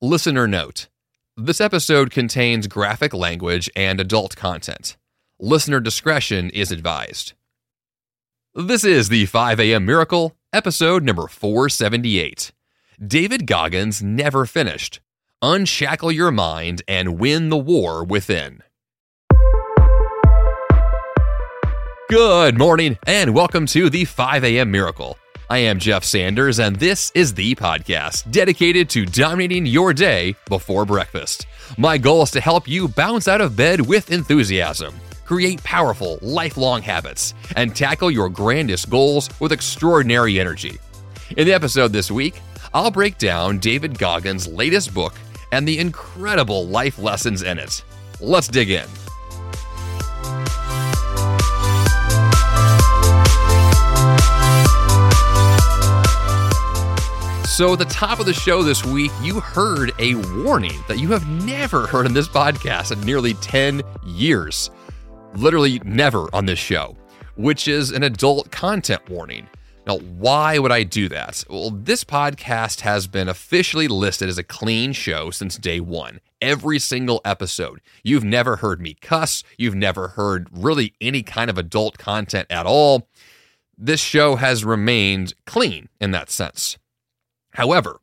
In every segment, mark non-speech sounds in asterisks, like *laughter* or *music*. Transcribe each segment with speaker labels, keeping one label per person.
Speaker 1: Listener note this episode contains graphic language and adult content. Listener discretion is advised. This is the 5 a.m. Miracle, episode number 478. David Goggins never finished. Unshackle your mind and win the war within. Good morning, and welcome to the 5 a.m. Miracle. I am Jeff Sanders, and this is the podcast dedicated to dominating your day before breakfast. My goal is to help you bounce out of bed with enthusiasm, create powerful, lifelong habits, and tackle your grandest goals with extraordinary energy. In the episode this week, I'll break down David Goggins' latest book and the incredible life lessons in it. Let's dig in. So, at the top of the show this week, you heard a warning that you have never heard in this podcast in nearly 10 years. Literally never on this show, which is an adult content warning. Now, why would I do that? Well, this podcast has been officially listed as a clean show since day one. Every single episode. You've never heard me cuss. You've never heard really any kind of adult content at all. This show has remained clean in that sense. However,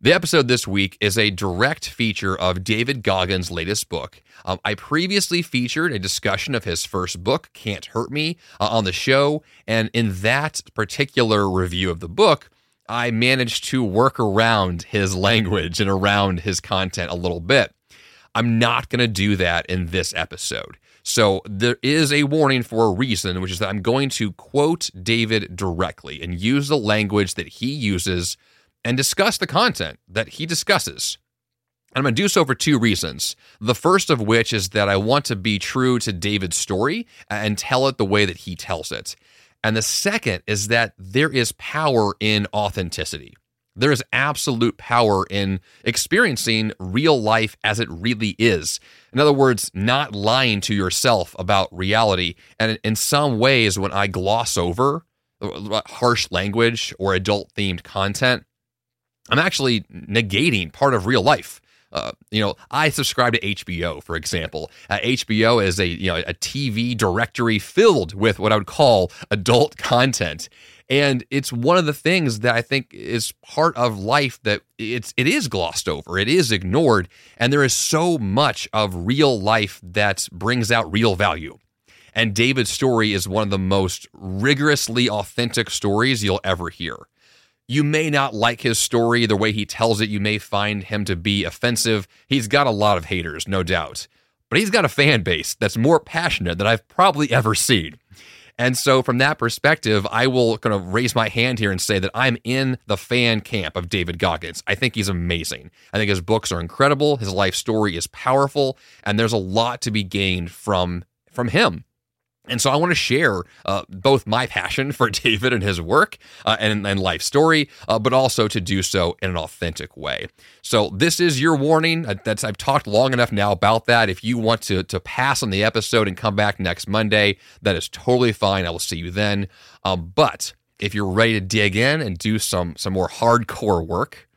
Speaker 1: the episode this week is a direct feature of David Goggins' latest book. Um, I previously featured a discussion of his first book, Can't Hurt Me, uh, on the show. And in that particular review of the book, I managed to work around his language and around his content a little bit. I'm not going to do that in this episode. So there is a warning for a reason, which is that I'm going to quote David directly and use the language that he uses and discuss the content that he discusses. And I'm going to do so for two reasons. The first of which is that I want to be true to David's story and tell it the way that he tells it. And the second is that there is power in authenticity. There is absolute power in experiencing real life as it really is. In other words, not lying to yourself about reality. And in some ways, when I gloss over uh, harsh language or adult themed content, I'm actually negating part of real life. Uh, you know, I subscribe to HBO, for example. Uh, HBO is a you know a TV directory filled with what I would call adult content, and it's one of the things that I think is part of life that it's it is glossed over, it is ignored, and there is so much of real life that brings out real value. And David's story is one of the most rigorously authentic stories you'll ever hear. You may not like his story, the way he tells it. You may find him to be offensive. He's got a lot of haters, no doubt. But he's got a fan base that's more passionate than I've probably ever seen. And so, from that perspective, I will kind of raise my hand here and say that I'm in the fan camp of David Goggins. I think he's amazing. I think his books are incredible. His life story is powerful, and there's a lot to be gained from from him. And so I want to share uh, both my passion for *laughs* David and his work uh, and, and life story, uh, but also to do so in an authentic way. So this is your warning. That's I've talked long enough now about that. If you want to to pass on the episode and come back next Monday, that is totally fine. I will see you then. Um, but if you're ready to dig in and do some some more hardcore work,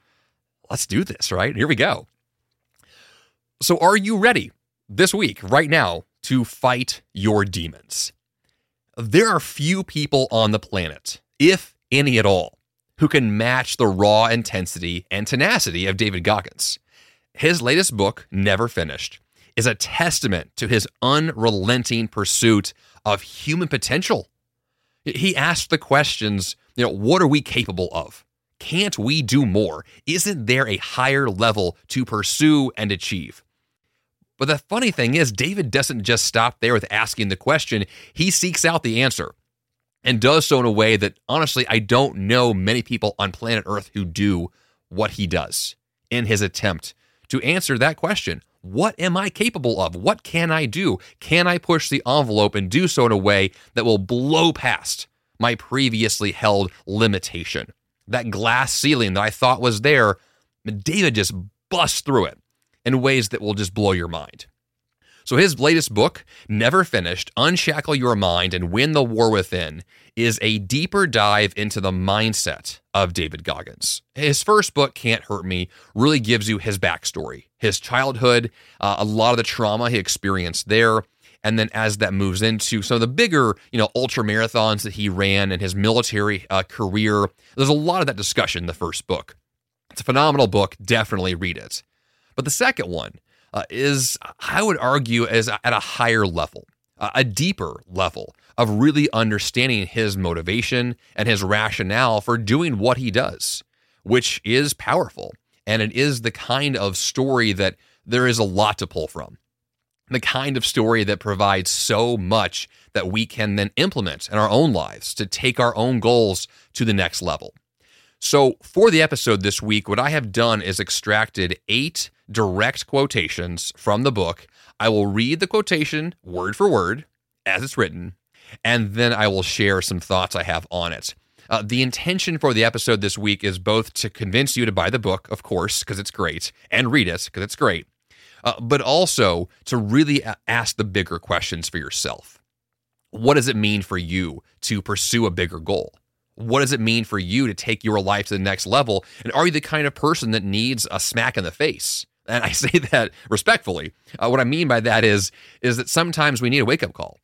Speaker 1: let's do this. Right here we go. So are you ready this week, right now? To fight your demons. There are few people on the planet, if any at all, who can match the raw intensity and tenacity of David Goggins. His latest book, Never Finished, is a testament to his unrelenting pursuit of human potential. He asked the questions, you know, what are we capable of? Can't we do more? Isn't there a higher level to pursue and achieve? But the funny thing is, David doesn't just stop there with asking the question, he seeks out the answer and does so in a way that honestly, I don't know many people on planet Earth who do what he does in his attempt to answer that question. What am I capable of? What can I do? Can I push the envelope and do so in a way that will blow past my previously held limitation? That glass ceiling that I thought was there, David just busts through it in ways that will just blow your mind. So his latest book, Never Finished Unshackle Your Mind and Win the War Within, is a deeper dive into the mindset of David Goggins. His first book, Can't Hurt Me, really gives you his backstory, his childhood, uh, a lot of the trauma he experienced there. And then as that moves into some of the bigger, you know, ultra marathons that he ran and his military uh, career, there's a lot of that discussion in the first book. It's a phenomenal book. Definitely read it. But the second one, uh, is, I would argue, is at a higher level, a deeper level of really understanding his motivation and his rationale for doing what he does, which is powerful. And it is the kind of story that there is a lot to pull from. The kind of story that provides so much that we can then implement in our own lives to take our own goals to the next level. So, for the episode this week, what I have done is extracted eight direct quotations from the book. I will read the quotation word for word as it's written, and then I will share some thoughts I have on it. Uh, the intention for the episode this week is both to convince you to buy the book, of course, because it's great, and read it because it's great, uh, but also to really ask the bigger questions for yourself. What does it mean for you to pursue a bigger goal? what does it mean for you to take your life to the next level? And are you the kind of person that needs a smack in the face? And I *laughs* say that respectfully. Uh, what I mean by that is is that sometimes we need a wake up call.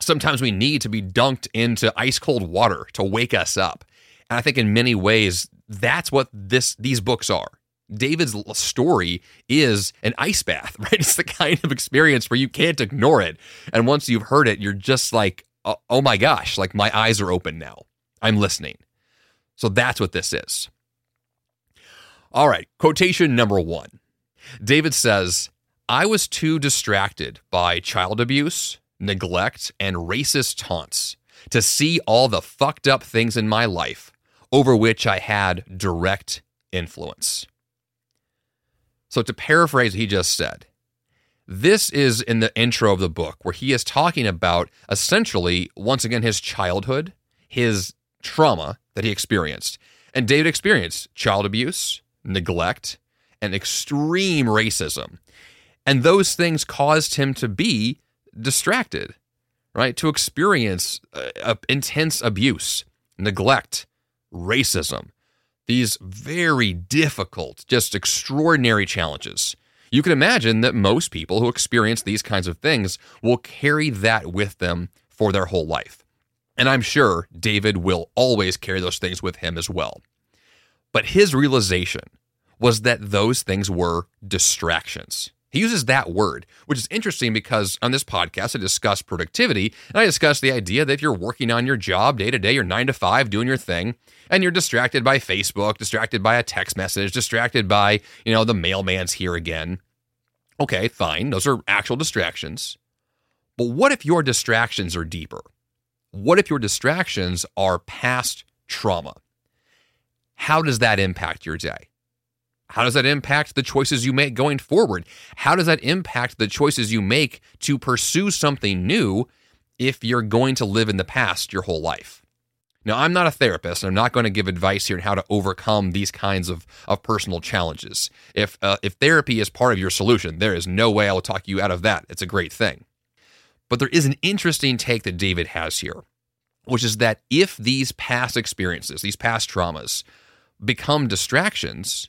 Speaker 1: Sometimes we need to be dunked into ice cold water to wake us up. And I think in many ways that's what this these books are. David's story is an ice bath, *laughs* right? It's the kind of experience where you can't ignore it. And once you've heard it, you're just like, oh, oh my gosh, like my eyes are open now. I'm listening. So that's what this is. All right, quotation number one. David says, I was too distracted by child abuse, neglect, and racist taunts to see all the fucked up things in my life over which I had direct influence. So, to paraphrase he just said, this is in the intro of the book where he is talking about essentially, once again, his childhood, his trauma that he experienced. And David experienced child abuse, neglect, and extreme racism. And those things caused him to be distracted, right? To experience uh, intense abuse, neglect, racism, these very difficult, just extraordinary challenges. You can imagine that most people who experience these kinds of things will carry that with them for their whole life. And I'm sure David will always carry those things with him as well. But his realization was that those things were distractions. He uses that word, which is interesting because on this podcast, I discuss productivity and I discuss the idea that if you're working on your job day to day, you're nine to five doing your thing, and you're distracted by Facebook, distracted by a text message, distracted by, you know, the mailman's here again. Okay, fine. Those are actual distractions. But what if your distractions are deeper? What if your distractions are past trauma? How does that impact your day? How does that impact the choices you make going forward? How does that impact the choices you make to pursue something new if you're going to live in the past your whole life? Now, I'm not a therapist. And I'm not going to give advice here on how to overcome these kinds of, of personal challenges. If, uh, if therapy is part of your solution, there is no way I will talk you out of that. It's a great thing. But there is an interesting take that David has here, which is that if these past experiences, these past traumas, become distractions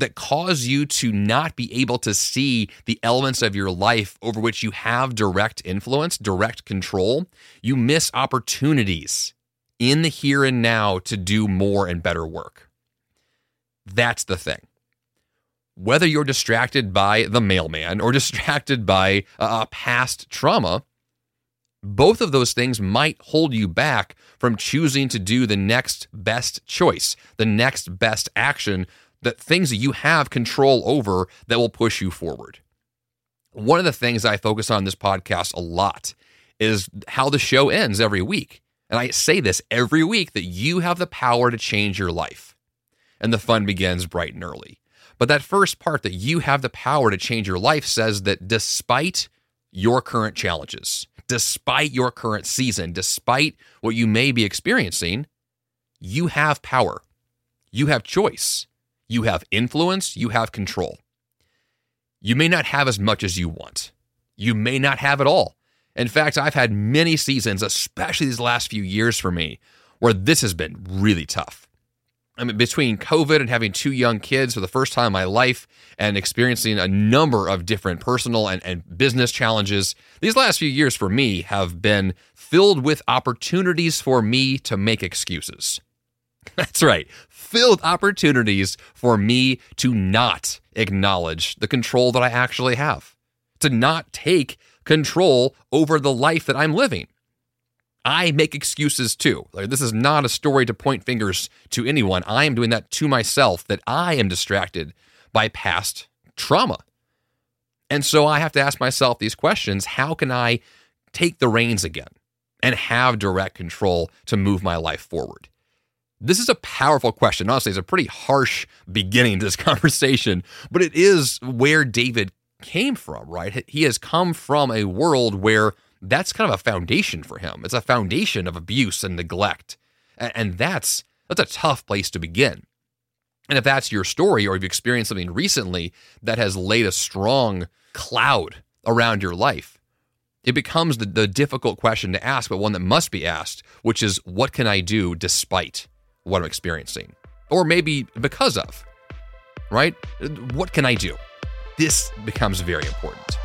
Speaker 1: that cause you to not be able to see the elements of your life over which you have direct influence, direct control, you miss opportunities in the here and now to do more and better work. That's the thing whether you're distracted by the mailman or *laughs* distracted by a past trauma, both of those things might hold you back from choosing to do the next best choice, the next best action, that things that you have control over that will push you forward. One of the things I focus on in this podcast a lot is how the show ends every week. And I say this every week that you have the power to change your life. And the fun begins bright and early. But that first part that you have the power to change your life says that despite your current challenges, despite your current season, despite what you may be experiencing, you have power. You have choice. You have influence. You have control. You may not have as much as you want. You may not have it all. In fact, I've had many seasons, especially these last few years for me, where this has been really tough. I mean, between COVID and having two young kids for the first time in my life and experiencing a number of different personal and, and business challenges, these last few years for me have been filled with opportunities for me to make excuses. *laughs* That's right, filled opportunities for me to not acknowledge the control that I actually have, to not take control over the life that I'm living. I make excuses too. Like, this is not a story to point fingers to anyone. I am doing that to myself that I am distracted by past trauma. And so I have to ask myself these questions How can I take the reins again and have direct control to move my life forward? This is a powerful question. Honestly, it's a pretty harsh beginning to this *laughs* conversation, but it is where David came from, right? He has come from a world where that's kind of a foundation for him. It's a foundation of abuse and neglect. And that's that's a tough place to begin. And if that's your story or you've experienced something recently that has laid a strong cloud around your life, it becomes the, the difficult question to ask, but one that must be asked, which is what can I do despite what I'm experiencing? Or maybe because of, right? What can I do? This becomes very important.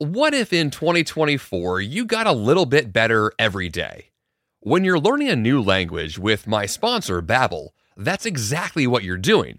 Speaker 1: What if in 2024 you got a little bit better every day? When you're learning a new language with my sponsor, Babbel, that's exactly what you're doing.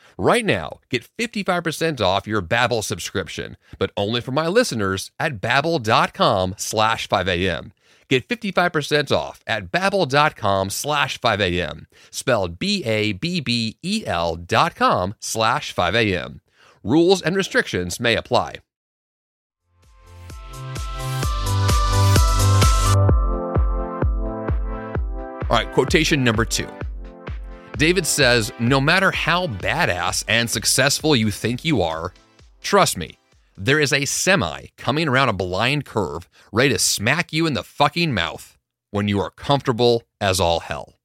Speaker 1: Right now, get 55% off your Babbel subscription, but only for my listeners at babbel.com slash 5am. Get 55% off at babbel.com slash 5am, spelled B-A-B-B-E-L dot com slash 5am. Rules and restrictions may apply. All right, quotation number two. David says, No matter how badass and successful you think you are, trust me, there is a semi coming around a blind curve ready to smack you in the fucking mouth when you are comfortable as all hell.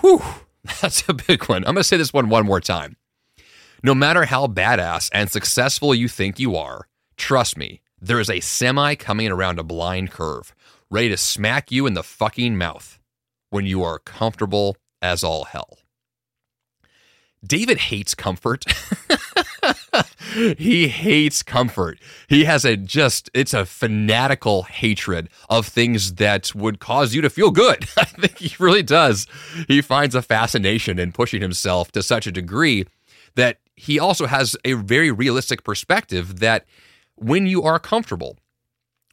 Speaker 1: Whew, *laughs* that's a big one. I'm going to say this one one more time. No matter how badass and successful you think you are, trust me, there is a semi coming around a blind curve ready to smack you in the fucking mouth when you are comfortable as all hell. David hates comfort. *laughs* he hates comfort. He has a just, it's a fanatical hatred of things that would cause you to feel good. *laughs* I think he really does. He finds a fascination in pushing himself to such a degree that he also has a very realistic perspective that when you are comfortable,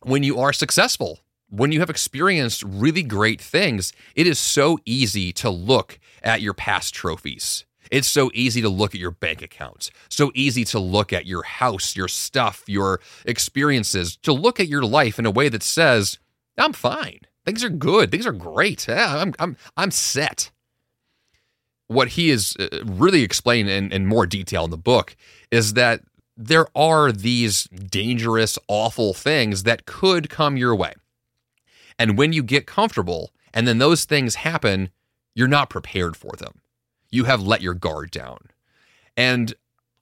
Speaker 1: when you are successful, when you have experienced really great things, it is so easy to look at your past trophies. It's so easy to look at your bank accounts, so easy to look at your house, your stuff, your experiences, to look at your life in a way that says, I'm fine. Things are good. Things are great. Yeah, I'm, I'm, I'm set. What he is uh, really explaining in, in more detail in the book is that there are these dangerous, awful things that could come your way. And when you get comfortable and then those things happen, you're not prepared for them. You have let your guard down. And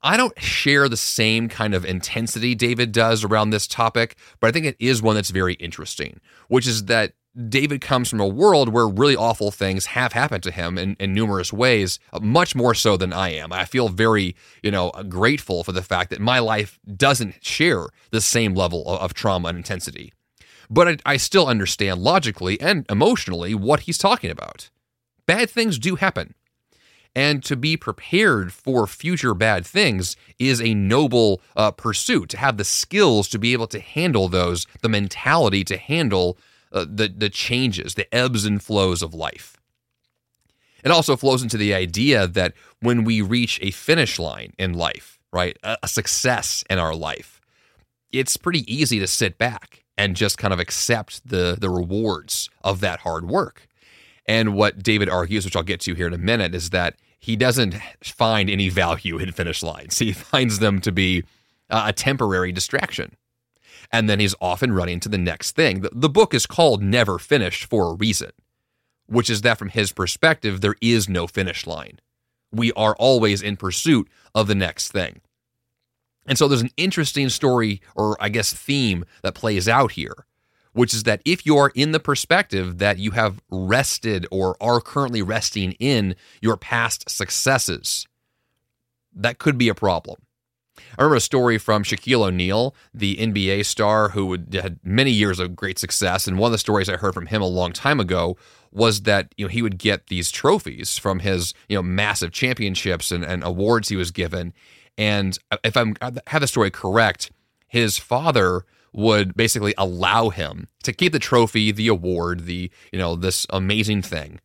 Speaker 1: I don't share the same kind of intensity David does around this topic, but I think it is one that's very interesting, which is that David comes from a world where really awful things have happened to him in, in numerous ways, uh, much more so than I am. I feel very, you know, grateful for the fact that my life doesn't share the same level of, of trauma and intensity. But I, I still understand logically and emotionally what he's talking about. Bad things do happen. And to be prepared for future bad things is a noble uh, pursuit. To have the skills to be able to handle those, the mentality to handle uh, the the changes, the ebbs and flows of life. It also flows into the idea that when we reach a finish line in life, right, a, a success in our life, it's pretty easy to sit back and just kind of accept the the rewards of that hard work. And what David argues, which I'll get to here in a minute, is that he doesn't find any value in finish lines. *laughs* He finds them to be uh, a temporary distraction. And then he's often running to the next thing. The, the book is called Never Finished for a reason, which is that from his perspective, there is no finish line. We are always in pursuit of the next thing. And so there's an interesting story, or I guess theme, that plays out here, which is that if you are in the perspective that you have rested or are currently resting in your past successes, that could be a problem. I remember a story from Shaquille O'Neal, the NBA star who had many years of great success. And one of the stories I heard from him a long time ago was that you know he would get these trophies from his you know massive championships and, and awards he was given, and if I'm, I have the story correct, his father would basically allow him to keep the trophy, the award, the, you know, this amazing thing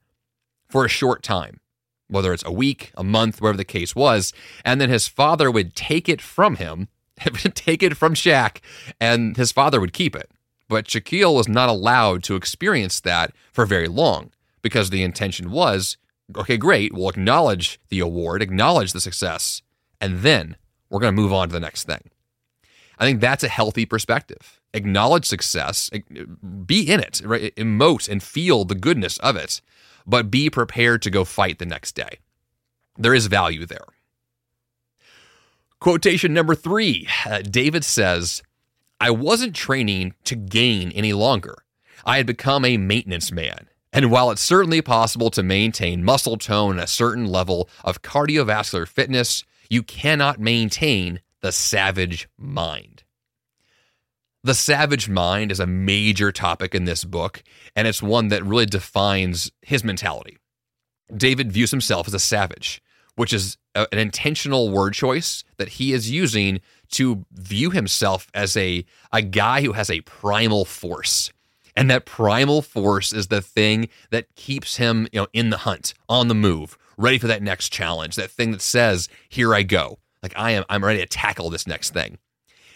Speaker 1: for a short time, whether it's a week, a month, whatever the case was. And then his father would take it from him, *laughs* take it from Shaq, and his father would keep it. But Shaquille was not allowed to experience that for very long because the intention was okay, great, we'll acknowledge the award, acknowledge the success, and then we're going to move on to the next thing. I think that's a healthy perspective. Acknowledge success, be in it, right? emote and feel the goodness of it, but be prepared to go fight the next day. There is value there. Quotation number three uh, David says, I wasn't training to gain any longer. I had become a maintenance man. And while it's certainly possible to maintain muscle tone and a certain level of cardiovascular fitness, you cannot maintain the savage mind. The savage mind is a major topic in this book, and it's one that really defines his mentality. David views himself as a savage, which is a, an intentional word choice that he is using to view himself as a, a guy who has a primal force. And that primal force is the thing that keeps him, you know, in the hunt, on the move, ready for that next challenge, that thing that says, "Here I go." Like I am I'm ready to tackle this next thing.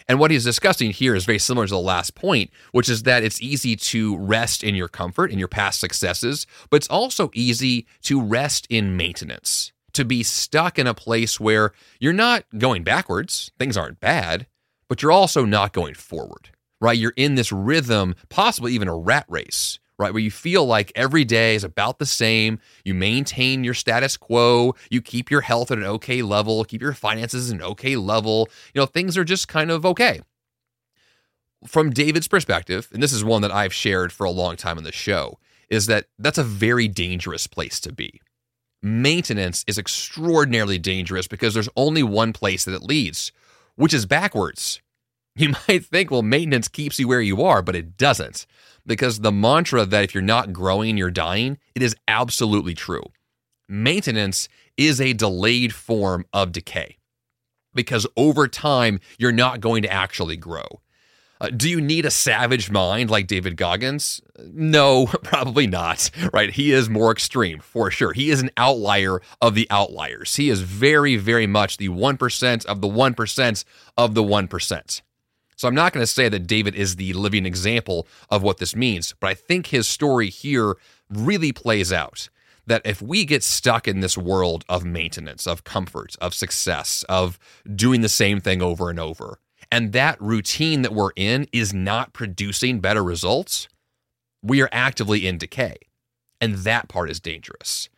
Speaker 1: And what he's discussing here is very similar to the last point, which is that it's easy to rest in your comfort in your past successes, but it's also easy to rest in maintenance, to be stuck in a place where you're not going backwards, things aren't bad, but you're also not going forward, right? You're in this rhythm, possibly even a rat race right? Where you feel like every day is about the same. You maintain your status quo. You keep your health at an okay level, keep your finances at an okay level. You know, things are just kind of okay. From David's perspective, and this is one that I've shared for a long time on the show, is that that's a very dangerous place to be. Maintenance is extraordinarily dangerous because there's only one place that it leads, which is backwards. *laughs* You might think, well, maintenance keeps you where you are, but it doesn't because the mantra that if you're not growing, you're dying, it is absolutely true. Maintenance is a delayed form of decay because over time, you're not going to actually grow. Uh, do you need a savage mind like David Goggins? No, *laughs* probably not. Right? He is more extreme for sure. He is an outlier of the outliers. He is very, very much the 1% of the 1% of the 1%. So I'm not going to say that David is the living example of what this means, but I think his story here really plays out that if we get stuck in this world of maintenance, of comfort, of success, of doing the same thing over and over, and that routine that we're in is not producing better results, we are actively in decay. And that part is dangerous.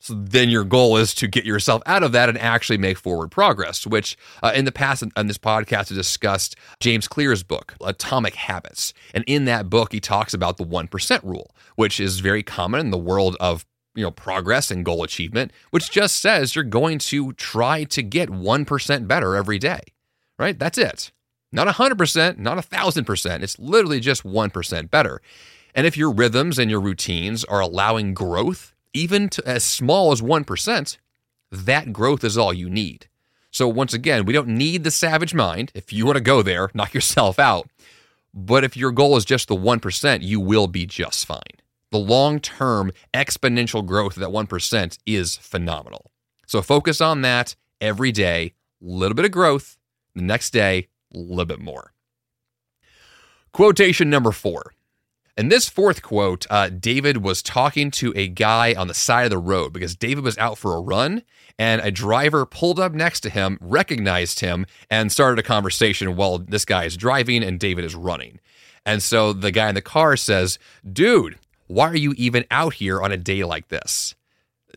Speaker 1: So then your goal is to get yourself out of that and actually make forward progress, which uh, in the past on this podcast I discussed James Clear's book, Atomic Habits. And in that book, he talks about the 1% rule, which is very common in the world of you know progress and goal achievement, which just says you're going to try to get 1% better every day. Right? That's it. Not 100%, not 1,000%. It's literally just 1% better. And if your rhythms and your routines are allowing growth, even to as small as 1%, that growth is all you need. So, once again, we don't need the savage mind. If you want to go there, *laughs* knock yourself out. But if your goal is just the 1%, you will be just fine. The long term exponential growth of that 1% is phenomenal. So, focus on that every day, a little bit of growth. The next day, a little bit more. Quotation number four in this fourth quote, uh, David was talking to a guy on the side of the road because David was out for a run and a driver pulled up next to him, recognized him, and started a conversation while this guy is driving and David is running. And so the guy in the car says, Dude, why are you even out here on a day like this?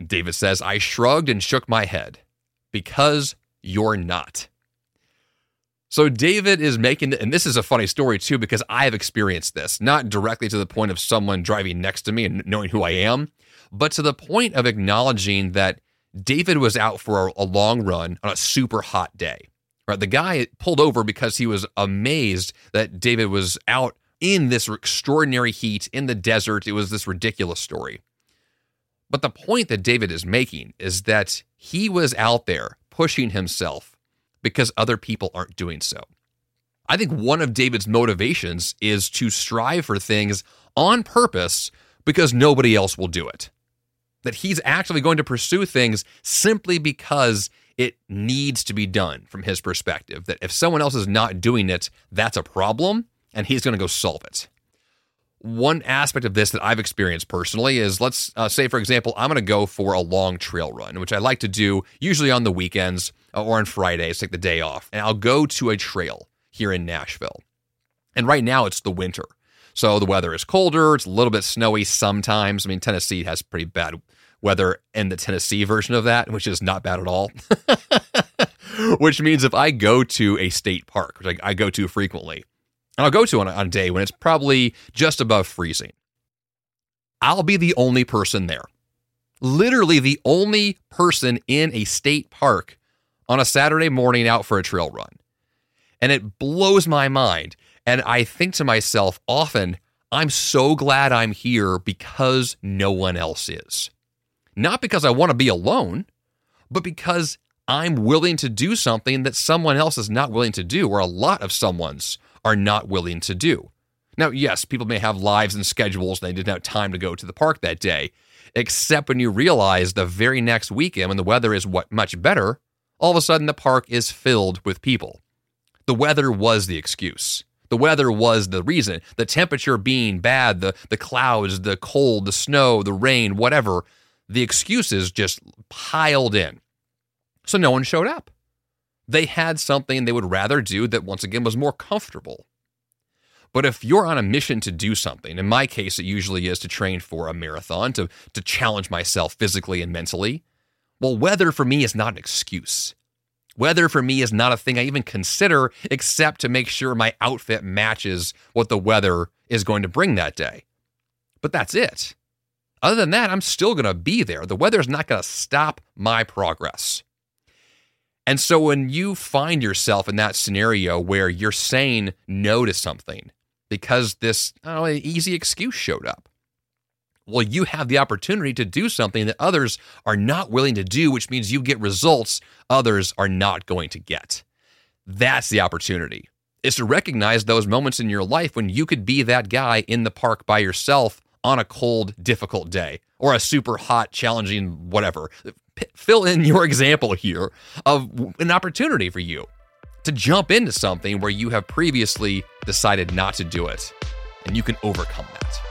Speaker 1: David says, I shrugged and shook my head. Because you're not. So David is making, and this is a funny story too, because I have experienced this, not directly to the point of someone driving next to me and knowing who I am, but to the point of acknowledging that David was out for a long run on a super hot day. Right, the guy pulled over because he was amazed that David was out in this extraordinary heat in the desert. It was this ridiculous story. But the point that David is making is that he was out there pushing himself because other people aren't doing so. I think one of David's motivations is to strive for things on purpose because nobody else will do it. That he's actually going to pursue things simply because it needs to be done from his perspective. That if someone else is not doing it, that's a problem and he's going to go solve it. One aspect of this that I've experienced personally is let's uh, say, for example, I'm going to go for a long trail run, which I like to do usually on the weekends Uh, or on Fridays, take the day off, and I'll go to a trail here in Nashville. And right now it's the winter. So the weather is colder, it's a little bit snowy sometimes. I mean, Tennessee has pretty bad weather in the Tennessee version of that, which is not bad at all. *laughs* which means if I go to a state park, which I, I go to frequently, and I'll go to on a, on a day when it's probably just above freezing. I'll be the only person there. Literally the only person in a state park on a Saturday morning out for a trail run. And it blows my mind. And I think to myself often, I'm so glad I'm here because no one else is. Not because I want to be alone, but because I'm willing to do something that someone else is not willing to do, or a lot of someone's are not willing to do. Now, yes, people may have lives and schedules and they didn't have time to go to the park that day, except when you realize the very next weekend when the weather is what much better, all of a sudden the park is filled with people. The weather was the excuse. The weather was the reason. The temperature being bad, the, the clouds, the cold, the snow, the rain, whatever, the excuses just piled in. So no one showed up. They had something they would rather do that, once again, was more comfortable. But if you're on a mission to do something, in my case, it usually is to train for a marathon, to, to challenge myself physically and mentally. Well, weather for me is not an excuse. Weather for me is not a thing I even consider except to make sure my outfit matches what the weather is going to bring that day. But that's it. Other than that, I'm still going to be there. The weather is not going to stop my progress. And so when you find yourself in that scenario where you're saying no to something because this know, easy excuse showed up, well, you have the opportunity to do something that others are not willing to do, which means you get results others are not going to get. That's the opportunity. Is to recognize those moments in your life when you could be that guy in the park by yourself on a cold, difficult day or a super hot, challenging whatever fill in your *laughs* example here of an opportunity for you to jump into something where you have previously decided not to do it, and you can overcome that.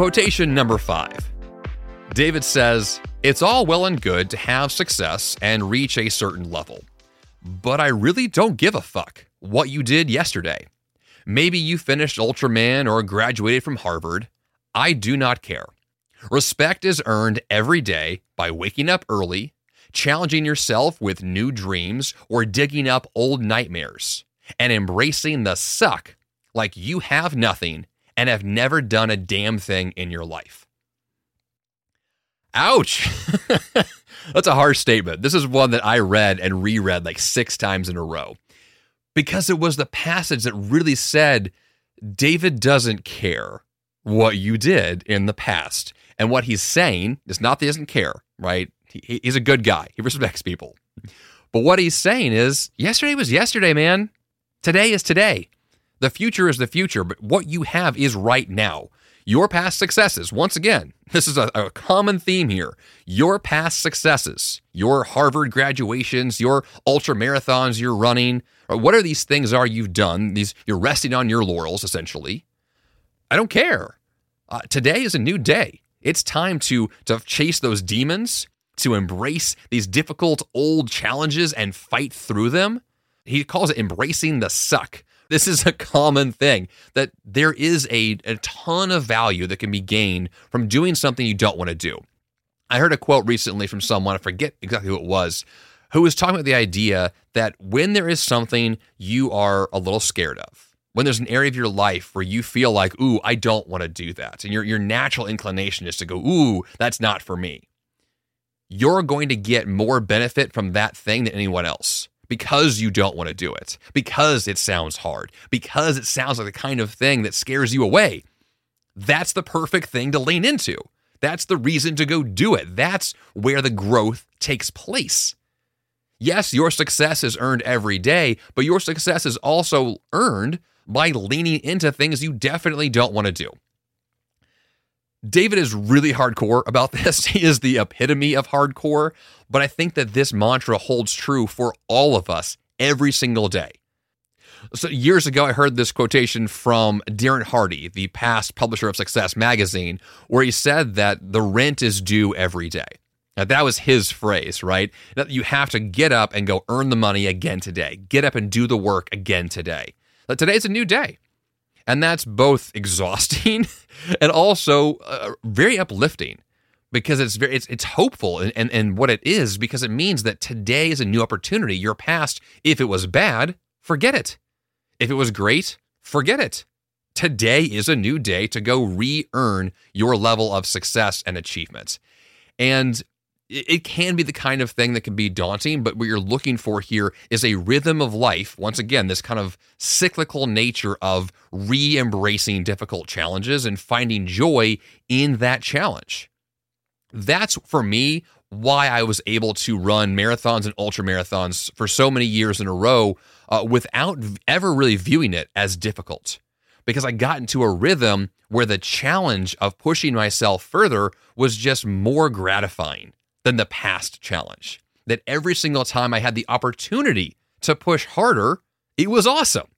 Speaker 1: Quotation number five. David says, It's all well and good to have success and reach a certain level, but I really don't give a fuck what you did yesterday. Maybe you finished Ultraman or graduated from Harvard. I do not care. Respect is earned every day by waking up early, challenging yourself with new dreams, or digging up old nightmares, and embracing the suck like you have nothing and have never done a damn thing in your life. Ouch! *laughs* That's a harsh statement. This is one that I read and reread like six times in a row because it was the passage that really said David doesn't care what you did in the past. And what he's saying is not that he doesn't care, right? He, he's a good guy, he respects people. But what he's saying is yesterday was yesterday, man. Today is today. The future is the future, but what you have is right now. Your past successes, once again, *laughs* this is a, a, common theme here. Your past successes, your Harvard graduations, your ultra marathons you're running, or whatever these things are you've done, these you're resting on your laurels essentially. I don't care. Uh, today is a new day. It's time to to chase those demons, to embrace these difficult old challenges and fight through them. He calls it embracing the suck. This is a common thing that there is a, a ton of value that can be gained from doing something you don't want to do. I heard a quote recently from someone, I forget exactly who it was, who was talking about the idea that when there is something you are a little scared of, when there's an area of your life where you feel like, ooh, I don't want to do that, and your, your natural inclination is to go, ooh, that's not for me, you're going to get more benefit from that thing than anyone else because you don't want to do it, because it sounds hard, because it sounds like the kind of thing that scares you away. That's the perfect thing to lean into. That's the reason to go do it. That's where the growth takes place. Yes, your success is earned every day, but your success is also earned by leaning into things you definitely don't want to do. David is really hardcore about *laughs* this. He is the epitome of hardcore, but I think that this mantra holds true for all of us every single day. So, years ago, I heard this quotation from Darren Hardy, the past publisher of Success magazine, where he said that the rent is due every day. Now, that was his phrase, right? That you have to get up and go earn the money again today. Get up and do the work again today. That today's a new day. And that's both *laughs* exhausting and also uh, very uplifting because it's very it's, it's hopeful and, and and what it is because it means that today is a new opportunity. Your past, if it was bad, forget it. If it was great, forget it. Today is a new day to go re-earn your level of success and achievement. And it can be the kind of thing that can be daunting, but what you're looking for here is a rhythm of life. Once again, this kind of cyclical nature of re embracing difficult challenges and finding joy in that challenge. That's for me why I was able to run marathons and ultra marathons for so many years in a row uh, without ever really viewing it as difficult. Because I got into a rhythm where the challenge of pushing myself further was just more gratifying than the past challenge. That every single time I had the opportunity to push harder, it was awesome.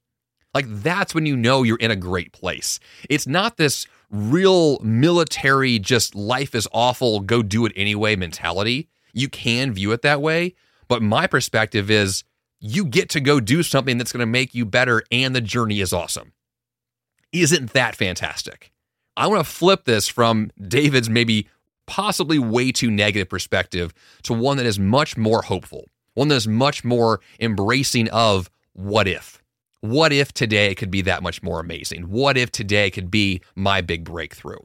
Speaker 1: Like that's when you know you're in a great place. It's not this real military, just life is awful, go do it anyway mentality. You can view it that way. But my perspective is you get to go do something that's going to make you better and the journey is awesome. Isn't that fantastic? I want to flip this from David's maybe possibly way too negative perspective to one that is much more hopeful, one that is much more embracing of what if. What if today could be that much more amazing? What if today could be my big breakthrough?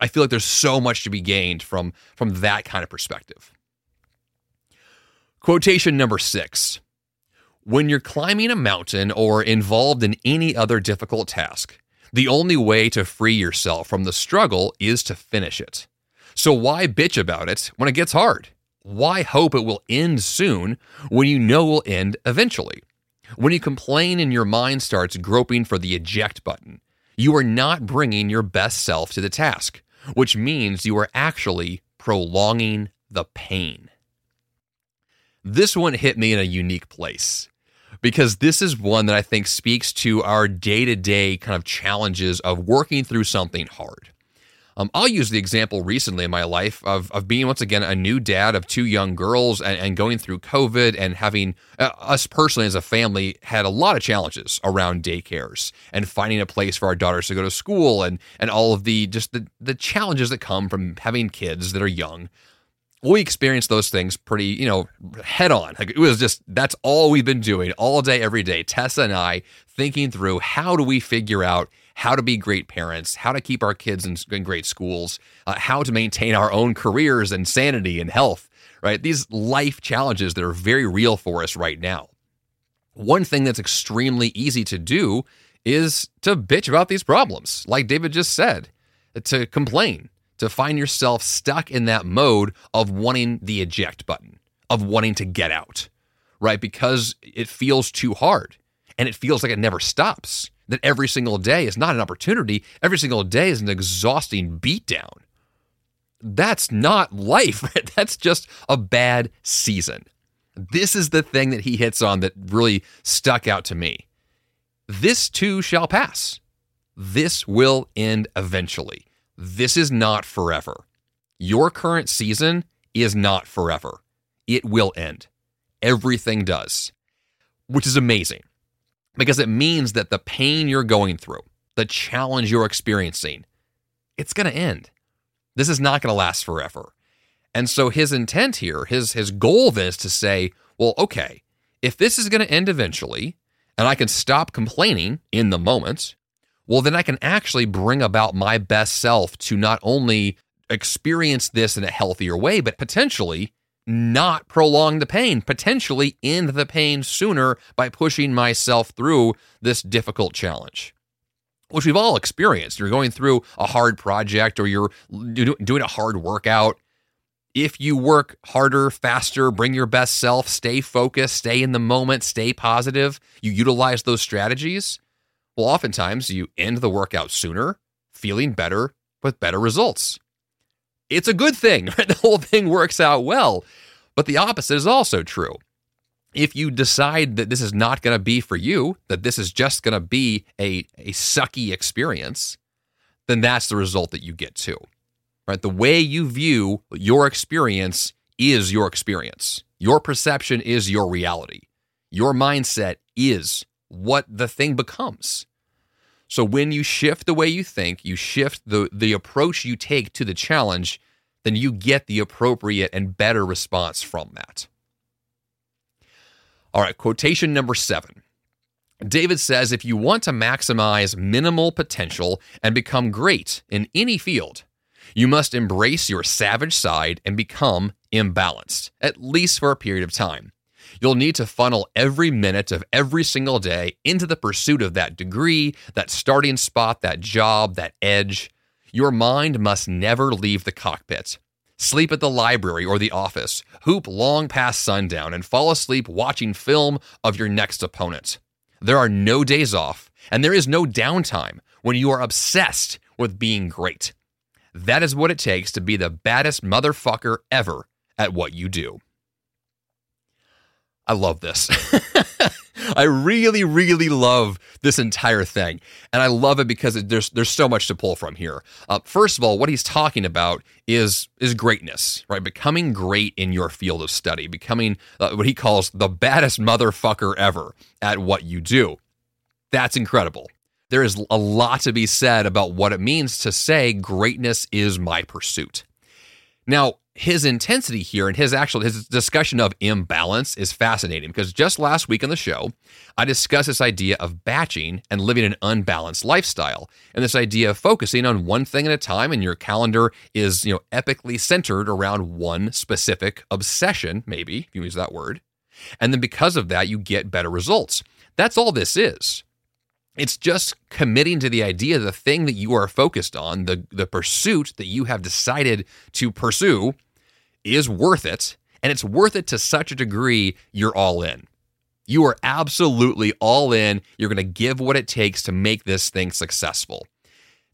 Speaker 1: I feel like there's so much to be gained from, from that kind of perspective. Quotation number six When you're climbing a mountain or involved in any other difficult task, the only way to free yourself from the struggle is to finish it. So why bitch about it when it gets hard? Why hope it will end soon when you know it will end eventually? When you complain and your mind starts groping for the eject button, you are not bringing your best self to the task, which means you are actually prolonging the pain. This one hit me in a unique place because this is one that I think speaks to our day to day kind of challenges of working through something hard. Um, I'll use the example recently in my life of, of being once again a new dad of two young girls and, and going through COVID and having uh, us personally as a family had a lot of challenges around daycares and finding a place for our daughters to go to school and and all of the just the, the challenges that come from having kids that are young. We experienced those things pretty, you know, head on. Like it was just that's all we've been doing all day, every day. Tessa and I thinking through how do we figure out how to be great parents, how to keep our kids in, in great schools, uh, how to maintain our own careers and sanity and health, right? These life challenges that are very real for us right now. One thing that's extremely easy to do is to bitch about these problems, like David just said, to complain, to find yourself stuck in that mode of wanting the eject button, of wanting to get out, right? Because it feels too hard and it feels like it never stops that every single day is not an opportunity, every single day is an exhausting beatdown. That's not life. *laughs* That's just a bad season. This is the thing that he hits on that really stuck out to me. This too shall pass. This will end eventually. This is not forever. Your current season is not forever. It will end. Everything does, which is amazing because it means that the pain you're going through, the challenge you're experiencing, it's going to end. This is not going to last forever. And so his intent here, his his goal is to say, well, okay, if this is going to end eventually and I can stop complaining in the moment, well then I can actually bring about my best self to not only experience this in a healthier way, but potentially not prolong the pain, potentially end the pain sooner by pushing myself through this difficult challenge. Which we've all experienced. You're going through a hard project or you're doing a hard workout. If you work harder, faster, bring your best self, stay focused, stay in the moment, stay positive, you utilize those strategies, well, oftentimes you end the workout sooner, feeling better with better results it's a good thing. *laughs* Right? The whole thing works out well. But the opposite is also true. If you decide that this is not going to be for you, that this is just going to be a, a sucky experience, then that's the result that you get to. Right? The way you view your experience is your experience. Your perception is your reality. Your mindset is what the thing becomes. So when you shift the way you think, you shift the the approach you take to the challenge, then you get the appropriate and better response from that. All right, quotation number 7. David says if you want to maximize minimal potential and become great in any field, you must embrace your savage side and become imbalanced, at least for a period of time. You'll need to funnel every minute of every single day into the pursuit of that degree, that starting spot, that job, that edge. Your mind must never leave the cockpit. Sleep at the library or the office, hoop long past sundown, and fall asleep watching film of your next opponent. There are no days off, and there is no downtime when you are obsessed with being great. That is what it takes to be the baddest motherfucker ever at what you do. I love this. *laughs* I really, really love this entire thing, and I love it because it, there's there's so much to pull from here. Uh, first of all, what he's talking about is is greatness, right? Becoming great in your field of study, becoming uh, what he calls the baddest motherfucker ever at what you do. That's incredible. There is a lot to be said about what it means to say greatness is my pursuit. Now, his intensity here and his actual his discussion of imbalance is fascinating because just last week on the show i discussed this idea of batching and living an unbalanced lifestyle and this idea of focusing on one thing at a time and your calendar is you know epically centered around one specific obsession maybe if you use that word. And then because of that you get better results. That's all this is it's just committing to the idea the thing that you are focused on the the pursuit that you have decided to pursue is worth it, and it's worth it to such a degree you're all in. You are absolutely all in. You're going to give what it takes to make this thing successful.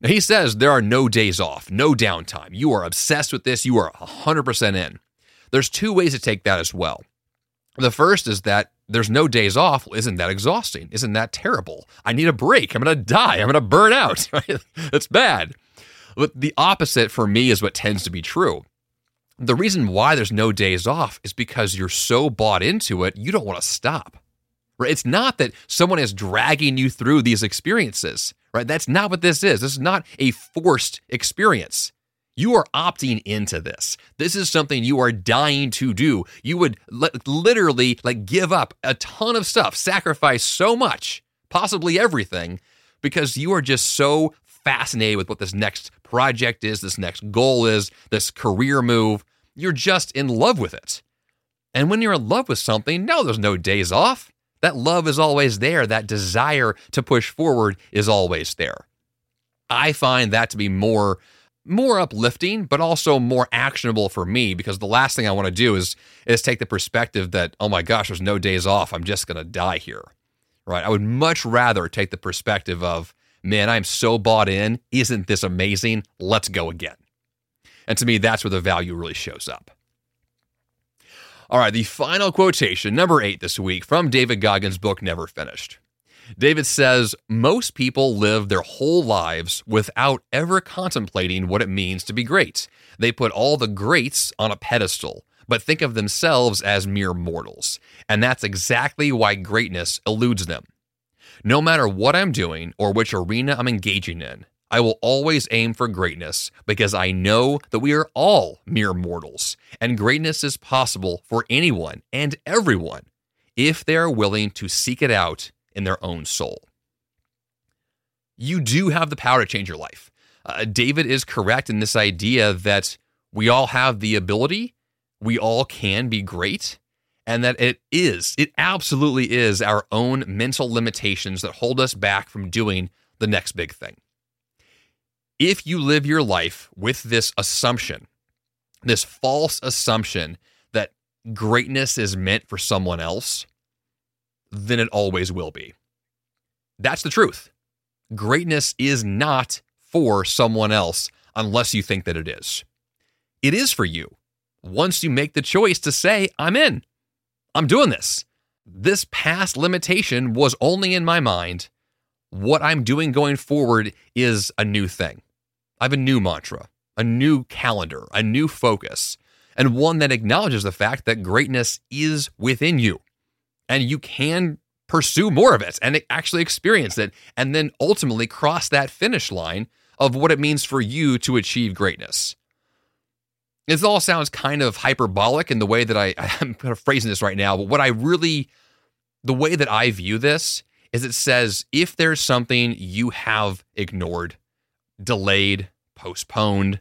Speaker 1: Now, he says there are no days off, no downtime. You are obsessed with this. You are 100% in. There's two ways to take that as well. The first is that there's no days off. Isn't that exhausting? Isn't that terrible? I need a break. I'm going to die. I'm going to burn out. *laughs* That's bad. But the opposite for me is what tends to be true the reason why there's no days off is because you're so bought into it, you don't want to stop. Right? It's not that someone is dragging you through these experiences, right? That's not what this is. This is not a forced experience. You are opting into this. This is something you are dying to do. You would literally like give up a ton of stuff, sacrifice so much, possibly everything, because you are just so fascinated with what this next project is, this next goal is, this career move. You're just in love with it. And when you're in love with something, no, there's no days off. That love is always there. That desire to push forward is always there. I find that to be more more uplifting, but also more actionable for me because the last thing I want to do is is take the perspective that oh my gosh, there's no days off. I'm just to die here. Right? I would much rather take the perspective of man, I'm so bought in. Isn't this amazing? Let's go again. And to me, that's where the value really shows up. All right, the final quotation, number eight this week, from David Goggins' book, Never Finished. David says, Most people live their whole lives without ever contemplating what it means to be great. They put all the greats on a pedestal, but think of themselves as mere mortals. And that's exactly why greatness eludes them. No matter what I'm doing or which arena I'm engaging in, I will always aim for greatness because I know that we are all mere mortals, and greatness is possible for anyone and everyone if they are willing to seek it out in their own soul. You do have the power to change your life. Uh, David is correct in this idea that we all have the ability, we all can be great, and that it is, it absolutely is our own mental limitations that hold us back from doing the next big thing. If you live your life with this assumption, this false assumption that greatness is meant for someone else, then it always will be. That's the truth. Greatness is not for someone else unless you think that it is. It is for you. Once you make the choice to say, I'm in, I'm doing this. This past limitation was only in my mind. What I'm doing going forward is a new thing. I have a new mantra, a new calendar, a new focus, and one that acknowledges the fact that greatness is within you. And you can pursue more of it and actually experience it, and then ultimately cross that finish line of what it means for you to achieve greatness. This all sounds kind of hyperbolic in the way that I, *laughs* I'm kind of phrasing this right now, but what I really, the way that I view this is it says if there's something you have ignored, delayed, postponed,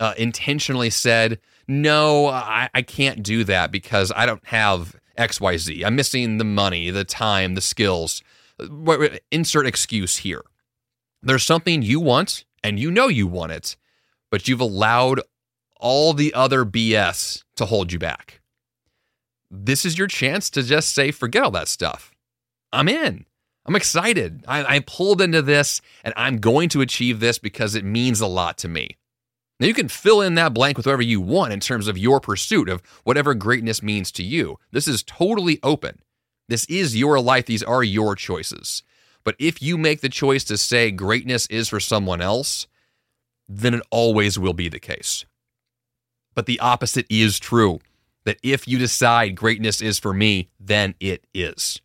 Speaker 1: uh, intentionally said, no, I, I can't do that because I don't have XYZ. I'm missing the money, the time, the skills. Insert excuse here. There's something you want and you know you want it, but you've allowed all the other BS to hold you back. This is your chance to just say, forget all that stuff. I'm in. I'm excited. I, I, pulled into this and I'm going to achieve this because it means a lot to me. Now, you can fill in that blank with whatever you want in terms of your pursuit of whatever greatness means to you. This is totally open. This is your life. These are your choices. But if you make the choice to say greatness is for someone else, then it always will be the case. But the opposite is true that if you decide greatness is for me, then it is.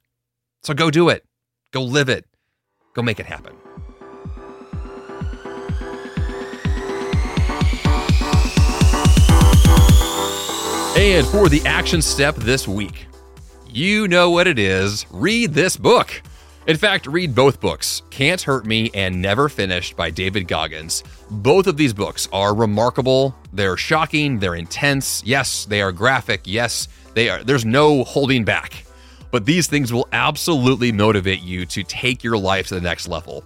Speaker 1: So go do it, go live it, go make it happen. And for the action step this week, you know what it is. Read this book. In fact, read both books Can't Hurt Me and Never Finished by David Goggins. Both of these books are remarkable. They're shocking, they're intense. Yes, they are graphic. Yes, they are there's no holding back. But these things will absolutely motivate you to take your life to the next level.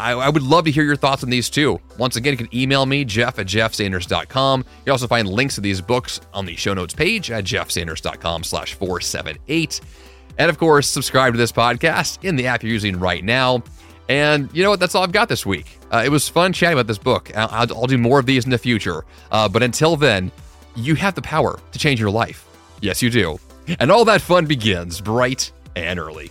Speaker 1: I, I, would love to hear your thoughts on these too. Once again, you can email me, jeff at jeffsanders.com. You also find links to these books on the show notes page at jeffsanders.com slash 478. And of course, subscribe to this podcast in the app you're using right now. And you know what? That's all I've got this week. Uh, it was fun chatting about this book. I'll, I'll, do more of these in the future. Uh, but until then, you have the power to change your life. Yes, you do. And all that fun begins bright and early.